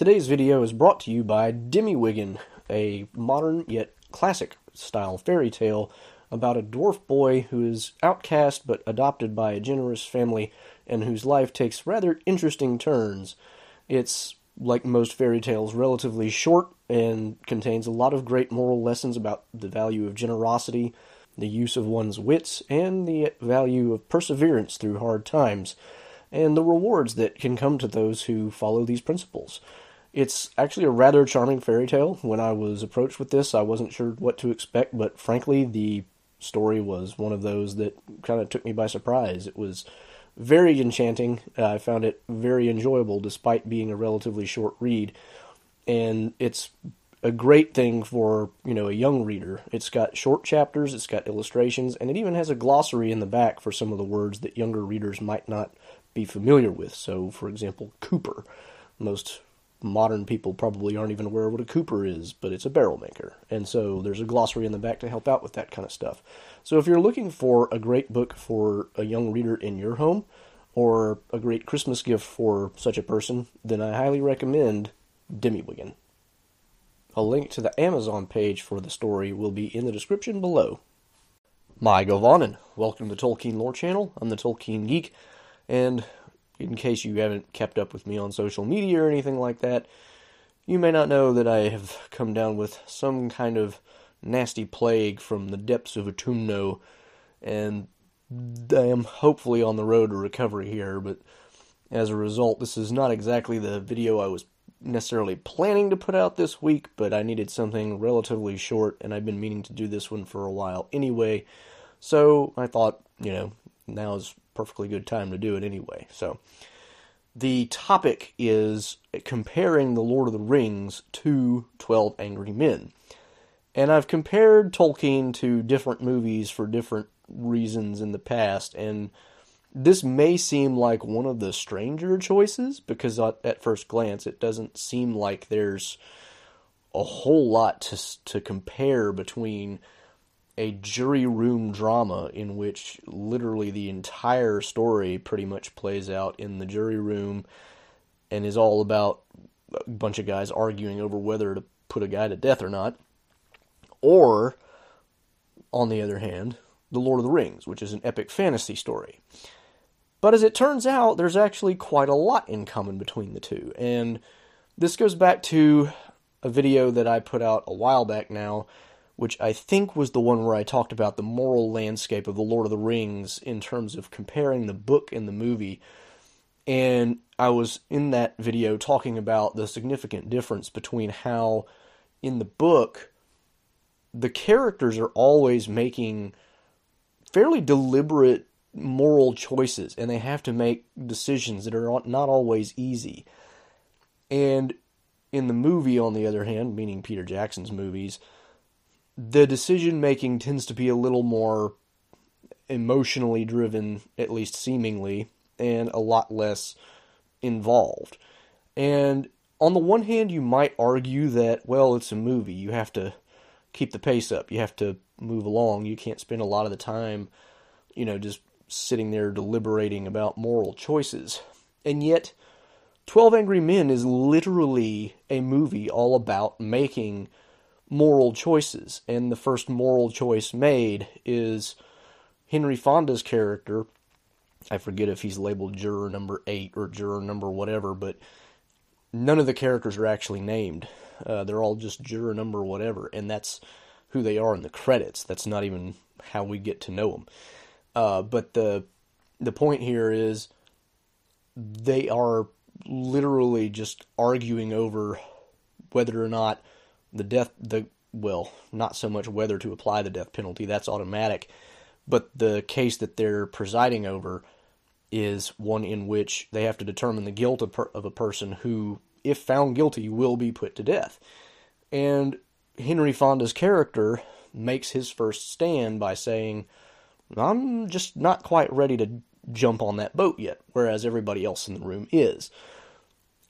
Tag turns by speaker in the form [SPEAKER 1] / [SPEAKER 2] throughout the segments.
[SPEAKER 1] Today's video is brought to you by Demiwiggin, a modern yet classic style fairy tale about a dwarf boy who is outcast but adopted by a generous family and whose life takes rather interesting turns. It's, like most fairy tales, relatively short and contains a lot of great moral lessons about the value of generosity, the use of one's wits, and the value of perseverance through hard times, and the rewards that can come to those who follow these principles. It's actually a rather charming fairy tale. When I was approached with this, I wasn't sure what to expect, but frankly, the story was one of those that kind of took me by surprise. It was very enchanting. I found it very enjoyable despite being a relatively short read. And it's a great thing for, you know, a young reader. It's got short chapters, it's got illustrations, and it even has a glossary in the back for some of the words that younger readers might not be familiar with. So, for example, Cooper. Most modern people probably aren't even aware what a cooper is, but it's a barrel maker. And so there's a glossary in the back to help out with that kind of stuff. So if you're looking for a great book for a young reader in your home, or a great Christmas gift for such a person, then I highly recommend Demiwiggin. A link to the Amazon page for the story will be in the description below. Mae govannen, welcome to Tolkien Lore Channel. I'm the Tolkien Geek, and in case you haven't kept up with me on social media or anything like that, you may not know that I have come down with some kind of nasty plague from the depths of Utumno, and I am hopefully on the road to recovery here, but as a result, this is not exactly the video I was necessarily planning to put out this week, but I needed something relatively short, and I've been meaning to do this one for a while anyway, so I thought, you know, now is perfectly good time to do it anyway. So, the topic is comparing The Lord of the Rings to 12 Angry Men. And I've compared Tolkien to different movies for different reasons in the past, and this may seem like one of the stranger choices because at first glance it doesn't seem like there's a whole lot to to compare between a jury room drama in which literally the entire story pretty much plays out in the jury room and is all about a bunch of guys arguing over whether to put a guy to death or not. Or, on the other hand, The Lord of the Rings, which is an epic fantasy story. But as it turns out, there's actually quite a lot in common between the two. And this goes back to a video that I put out a while back now which I think was the one where I talked about the moral landscape of The Lord of the Rings in terms of comparing the book and the movie. And I was in that video talking about the significant difference between how in the book the characters are always making fairly deliberate moral choices and they have to make decisions that are not always easy. And in the movie, on the other hand, meaning Peter Jackson's movies, the decision making tends to be a little more emotionally driven, at least seemingly, and a lot less involved. And on the one hand, you might argue that, well, it's a movie. You have to keep the pace up. You have to move along. You can't spend a lot of the time, you know, just sitting there deliberating about moral choices. And yet, 12 Angry Men is literally a movie all about making moral choices. And the first moral choice made is Henry Fonda's character. I forget if he's labeled juror number eight or juror number whatever, but none of the characters are actually named. Uh, they're all just juror number whatever, and that's who they are in the credits. That's not even how we get to know them. Uh, but the the point here is they are literally just arguing over whether or not the death the well, not so much whether to apply the death penalty, that's automatic, but the case that they're presiding over is one in which they have to determine the guilt of, per, of a person who, if found guilty, will be put to death. And Henry Fonda's character makes his first stand by saying, I'm just not quite ready to jump on that boat yet, whereas everybody else in the room is.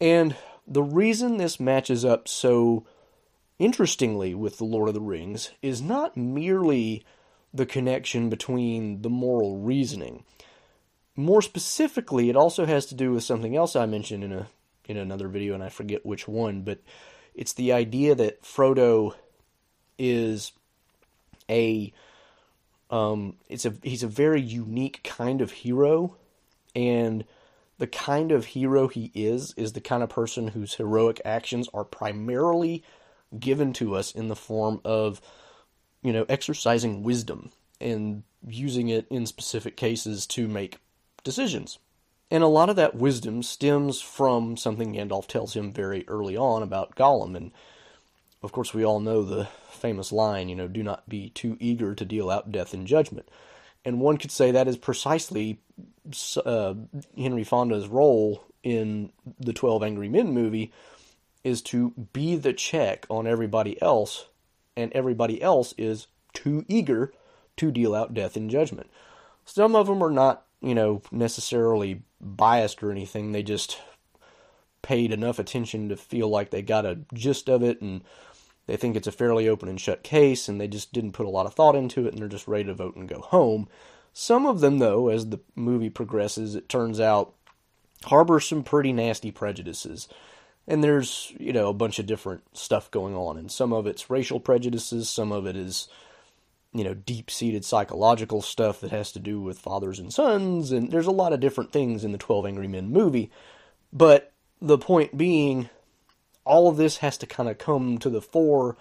[SPEAKER 1] And the reason this matches up so interestingly with The Lord of the Rings is not merely the connection between the moral reasoning. More specifically, it also has to do with something else I mentioned in a in another video, and I forget which one, but it's the idea that Frodo is a um, it's a he's a very unique kind of hero, and the kind of hero he is is the kind of person whose heroic actions are primarily given to us in the form of you know exercising wisdom and using it in specific cases to make decisions. And a lot of that wisdom stems from something Gandalf tells him very early on about Gollum. And of course, we all know the famous line, you know, do not be too eager to deal out death and judgment. And one could say that is precisely uh, Henry Fonda's role in the 12 Angry Men movie is to be the check on everybody else, and everybody else is too eager to deal out death and judgment. Some of them are not, you know, necessarily biased or anything. They just paid enough attention to feel like they got a gist of it and they think it's a fairly open and shut case and they just didn't put a lot of thought into it and they're just ready to vote and go home. Some of them, though, as the movie progresses, it turns out harbor some pretty nasty prejudices. And there's, you know, a bunch of different stuff going on. And some of it's racial prejudices, some of it is you know, deep seated psychological stuff that has to do with fathers and sons, and there's a lot of different things in the 12 Angry Men movie. But the point being, all of this has to kind of come to the fore,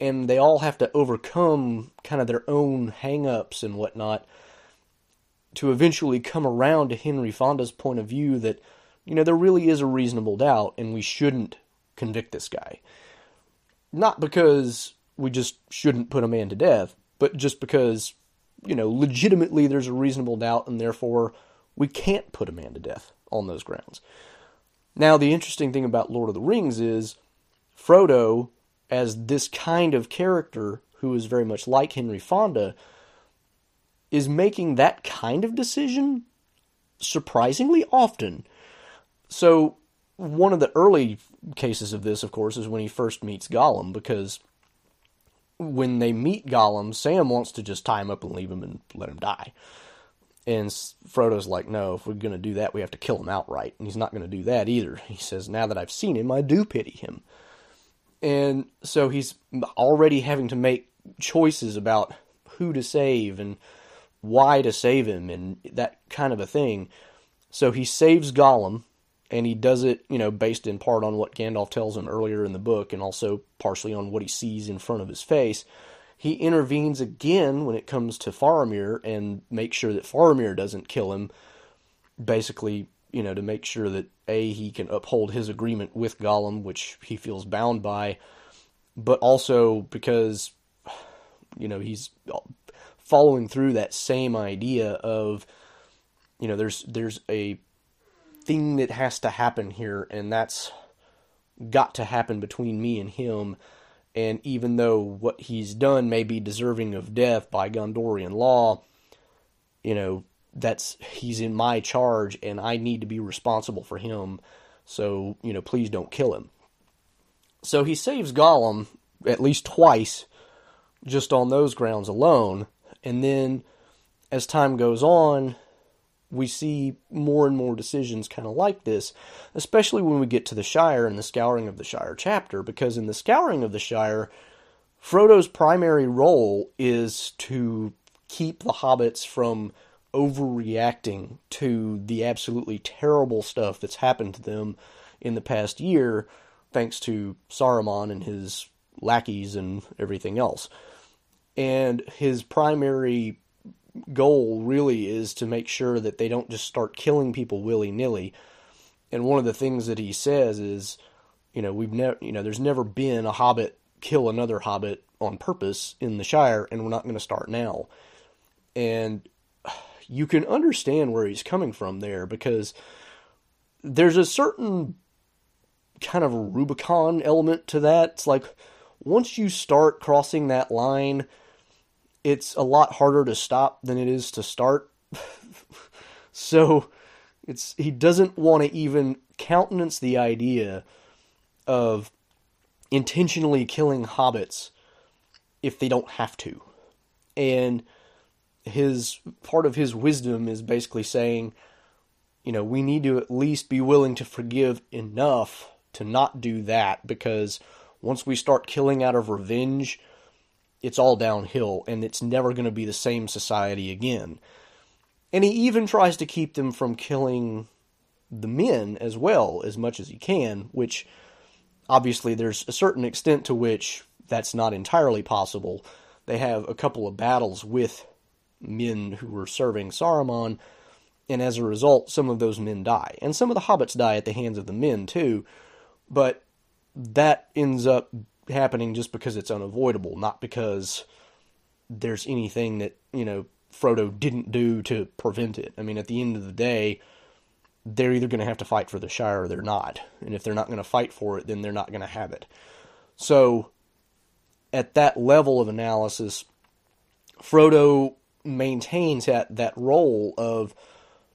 [SPEAKER 1] and they all have to overcome kind of their own hang ups and whatnot to eventually come around to Henry Fonda's point of view that, you know, there really is a reasonable doubt, and we shouldn't convict this guy. Not because we just shouldn't put a man to death, but just because, you know, legitimately there's a reasonable doubt and therefore we can't put a man to death on those grounds. Now, the interesting thing about Lord of the Rings is Frodo, as this kind of character who is very much like Henry Fonda, is making that kind of decision surprisingly often. So, one of the early cases of this, of course, is when he first meets Gollum, because when they meet Gollum, Sam wants to just tie him up and leave him and let him die. And Frodo's like, no, if we're going to do that, we have to kill him outright. And he's not going to do that either. He says, now that I've seen him, I do pity him. And so he's already having to make choices about who to save and why to save him and that kind of a thing. So he saves Gollum and he does it, you know, based in part on what Gandalf tells him earlier in the book, and also partially on what he sees in front of his face. He intervenes again when it comes to Faramir and makes sure that Faramir doesn't kill him. Basically, you know, to make sure that a he can uphold his agreement with Gollum, which he feels bound by, but also because, you know, he's following through that same idea of, you know, there's there's a thing that has to happen here, and that's got to happen between me and him. And even though what he's done may be deserving of death by Gondorian law, you know, that's he's in my charge and I need to be responsible for him. So, you know, please don't kill him. So he saves Gollum at least twice just on those grounds alone. And then as time goes on, we see more and more decisions kind of like this, especially when we get to the Shire and the Scouring of the Shire chapter, because in the Scouring of the Shire, Frodo's primary role is to keep the hobbits from overreacting to the absolutely terrible stuff that's happened to them in the past year, thanks to Saruman and his lackeys and everything else. And his primary goal really is to make sure that they don't just start killing people willy nilly. And one of the things that he says is, you know, we've never, you know, there's never been a hobbit kill another hobbit on purpose in the Shire, and we're not going to start now. And you can understand where he's coming from there because there's a certain kind of Rubicon element to that. It's like once you start crossing that line, it's a lot harder to stop than it is to start. so it's he doesn't want to even countenance the idea of intentionally killing hobbits if they don't have to. And his part of his wisdom is basically saying, you know, we need to at least be willing to forgive enough to not do that because once we start killing out of revenge, it's all downhill and it's never going to be the same society again. And he even tries to keep them from killing the men as well as much as he can, which obviously there's a certain extent to which that's not entirely possible. They have a couple of battles with men who were serving Saruman, and as a result, some of those men die. And some of the hobbits die at the hands of the men too, but that ends up happening just because it's unavoidable, not because there's anything that, you know, Frodo didn't do to prevent it. I mean, at the end of the day, they're either going to have to fight for the Shire or they're not. And if they're not going to fight for it, then they're not going to have it. So, at that level of analysis, Frodo maintains that, that role of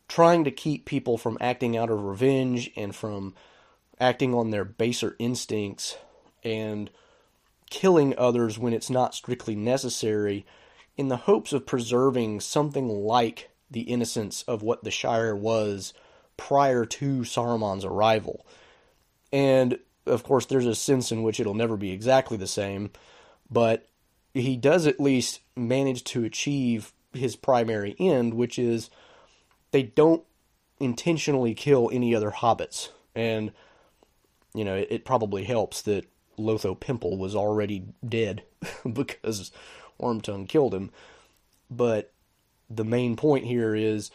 [SPEAKER 1] trying to keep people from acting out of revenge and from acting on their baser instincts and killing others when it's not strictly necessary in the hopes of preserving something like the innocence of what the Shire was prior to Saruman's arrival. And of course, there's a sense in which it'll never be exactly the same, but he does at least manage to achieve his primary end, which is they don't intentionally kill any other hobbits. And, you know, it, it probably helps that Lotho Pimple was already dead because Wormtongue killed him. But the main point here is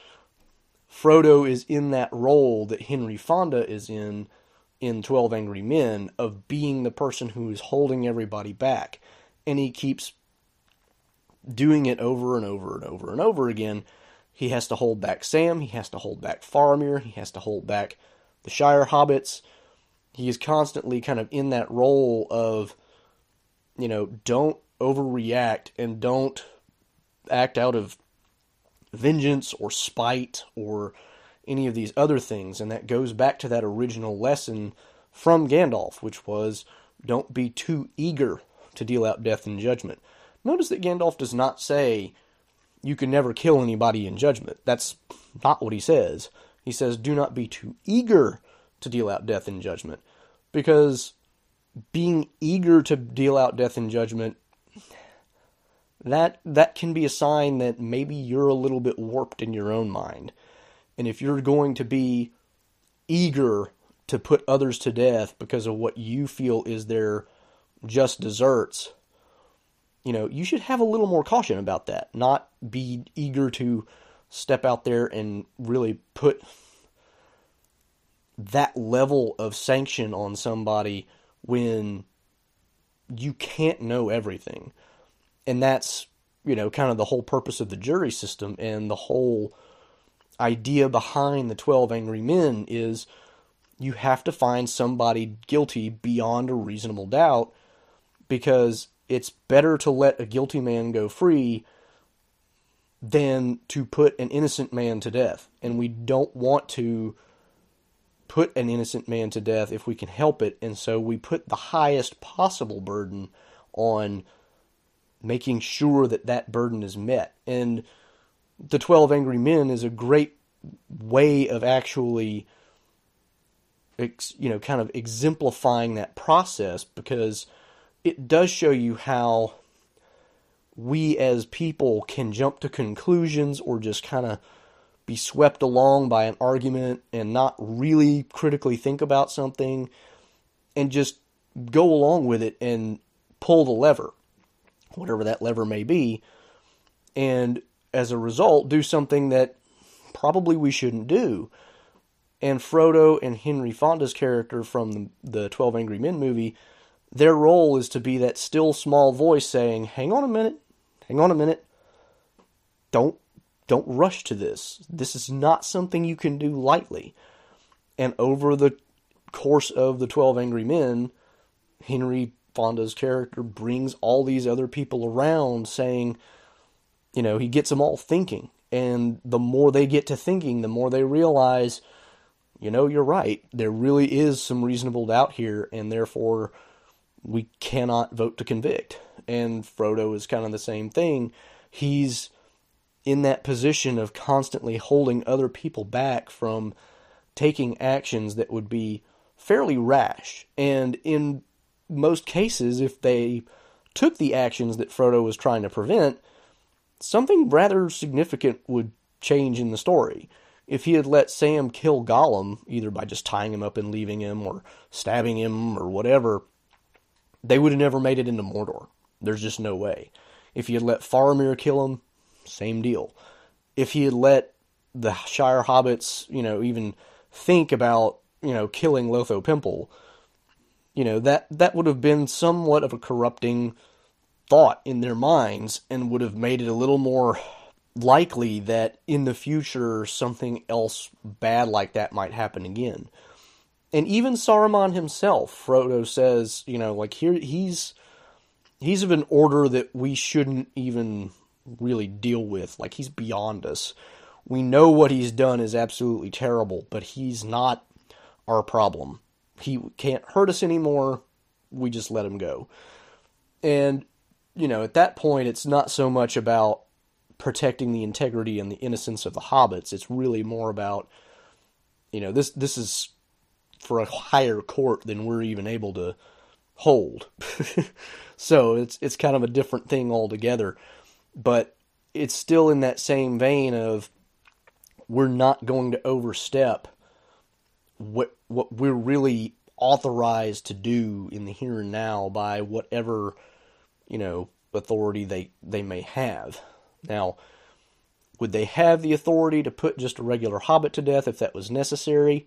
[SPEAKER 1] Frodo is in that role that Henry Fonda is in in 12 Angry Men of being the person who is holding everybody back. And he keeps doing it over and over and over and over again. He has to hold back Sam, he has to hold back Faramir, he has to hold back the Shire Hobbits. He is constantly kind of in that role of, you know, don't overreact and don't act out of vengeance or spite or any of these other things. And that goes back to that original lesson from Gandalf, which was don't be too eager to deal out death and judgment. Notice that Gandalf does not say you can never kill anybody in judgment. That's not what he says. He says do not be too eager to deal out death and judgment. Because being eager to deal out death and judgment that that can be a sign that maybe you're a little bit warped in your own mind. And if you're going to be eager to put others to death because of what you feel is their just desserts you know, you should have a little more caution about that. Not be eager to step out there and really put that level of sanction on somebody when you can't know everything. And that's you know kind of the whole purpose of the jury system. And the whole idea behind the 12 angry men is you have to find somebody guilty beyond a reasonable doubt because it's better to let a guilty man go free than to put an innocent man to death. And we don't want to put an innocent man to death if we can help it and so we put the highest possible burden on making sure that that burden is met. And the 12 Angry Men is a great way of actually you know kind of exemplifying that process because it does show you how we as people can jump to conclusions or just kind of be swept along by an argument and not really critically think about something and just go along with it and pull the lever whatever that lever may be, and as a result, do something that probably we shouldn't do. And Frodo and Henry Fonda's character from the, the 12 Angry Men movie, their role is to be that still small voice saying, "Hang on a minute. Hang on a minute. Don't don't rush to this. This is not something you can do lightly." And over the course of the 12 Angry Men, Henry Fonda's character brings all these other people around saying, you know, he gets them all thinking. And the more they get to thinking, the more they realize, you know, you're right. There really is some reasonable doubt here, and therefore we cannot vote to convict. And Frodo is kind of the same thing. He's in that position of constantly holding other people back from taking actions that would be fairly rash. And in most cases, if they took the actions that Frodo was trying to prevent, something rather significant would change in the story. If he had let Sam kill Gollum, either by just tying him up and leaving him, or stabbing him, or whatever, they would have never made it into Mordor. There's just no way. If he had let Faramir kill him, same deal. If he had let the Shire hobbits, you know, even think about, you know, killing Lotho Pimple, you know, that that would have been somewhat of a corrupting thought in their minds and would have made it a little more likely that in the future something else bad like that might happen again. And even Saruman himself, Frodo says, you know, like here he's he's of an order that we shouldn't even really deal with. Like he's beyond us. We know what he's done is absolutely terrible, but he's not our problem. He can't hurt us anymore. We just let him go. And you know, at that point it's not so much about protecting the integrity and the innocence of the hobbits. It's really more about you know, this this is for a higher court than we're even able to hold. so it's it's kind of a different thing altogether. But it's still in that same vein of we're not going to overstep what what we're really authorized to do in the here and now by whatever you know authority they they may have. Now, would they have the authority to put just a regular hobbit to death if that was necessary?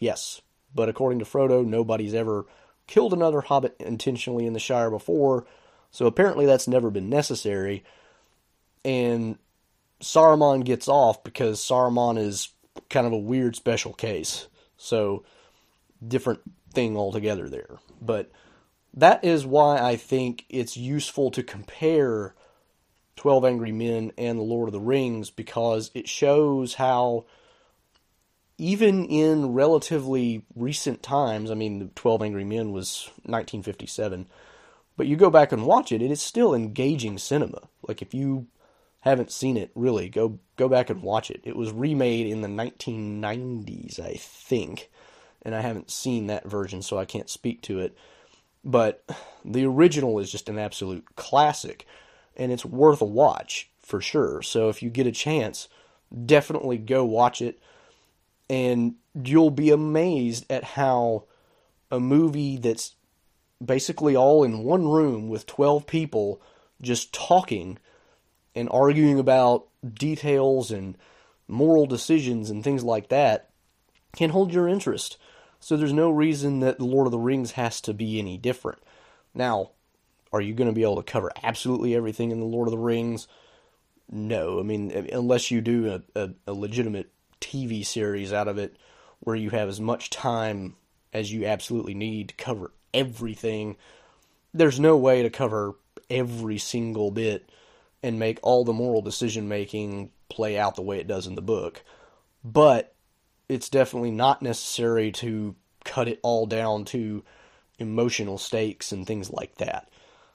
[SPEAKER 1] Yes, but according to Frodo, nobody's ever killed another hobbit intentionally in the Shire before, so apparently that's never been necessary and Saruman gets off because Saruman is kind of a weird special case. So, different thing altogether there. But that is why I think it's useful to compare 12 Angry Men and The Lord of the Rings because it shows how, even in relatively recent times, I mean, 12 Angry Men was 1957, but you go back and watch it, it is still engaging cinema. Like, if you haven't seen it really, go go back and watch it. It was remade in the 1990s, I think, and I haven't seen that version, so I can't speak to it. But the original is just an absolute classic, and it's worth a watch for sure. So if you get a chance, definitely go watch it, and you'll be amazed at how a movie that's basically all in one room with 12 people just talking and arguing about details and moral decisions and things like that can hold your interest. So there's no reason that The Lord of the Rings has to be any different. Now, are you going to be able to cover absolutely everything in The Lord of the Rings? No. I mean, unless you do a, a, a legitimate TV series out of it where you have as much time as you absolutely need to cover everything, there's no way to cover every single bit and make all the moral decision making play out the way it does in the book. But it's definitely not necessary to cut it all down to emotional stakes and things like that.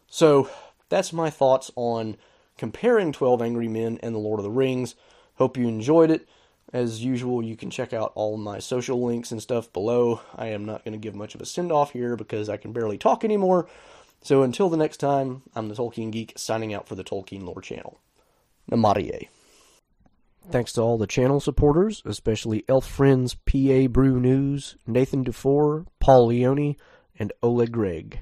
[SPEAKER 1] So that's my thoughts on comparing 12 Angry Men and The Lord of the Rings. Hope you enjoyed it. As usual, you can check out all my social links and stuff below. I am not going to give much of a send off here because I can barely talk anymore. So until the next time, I'm the Tolkien Geek signing out for the Tolkien Lore channel. Namarie. Thanks to all the channel supporters, especially Elf Friends, PA Brew News, Nathan Dufour, Paul Leone, and Oleg Gregg.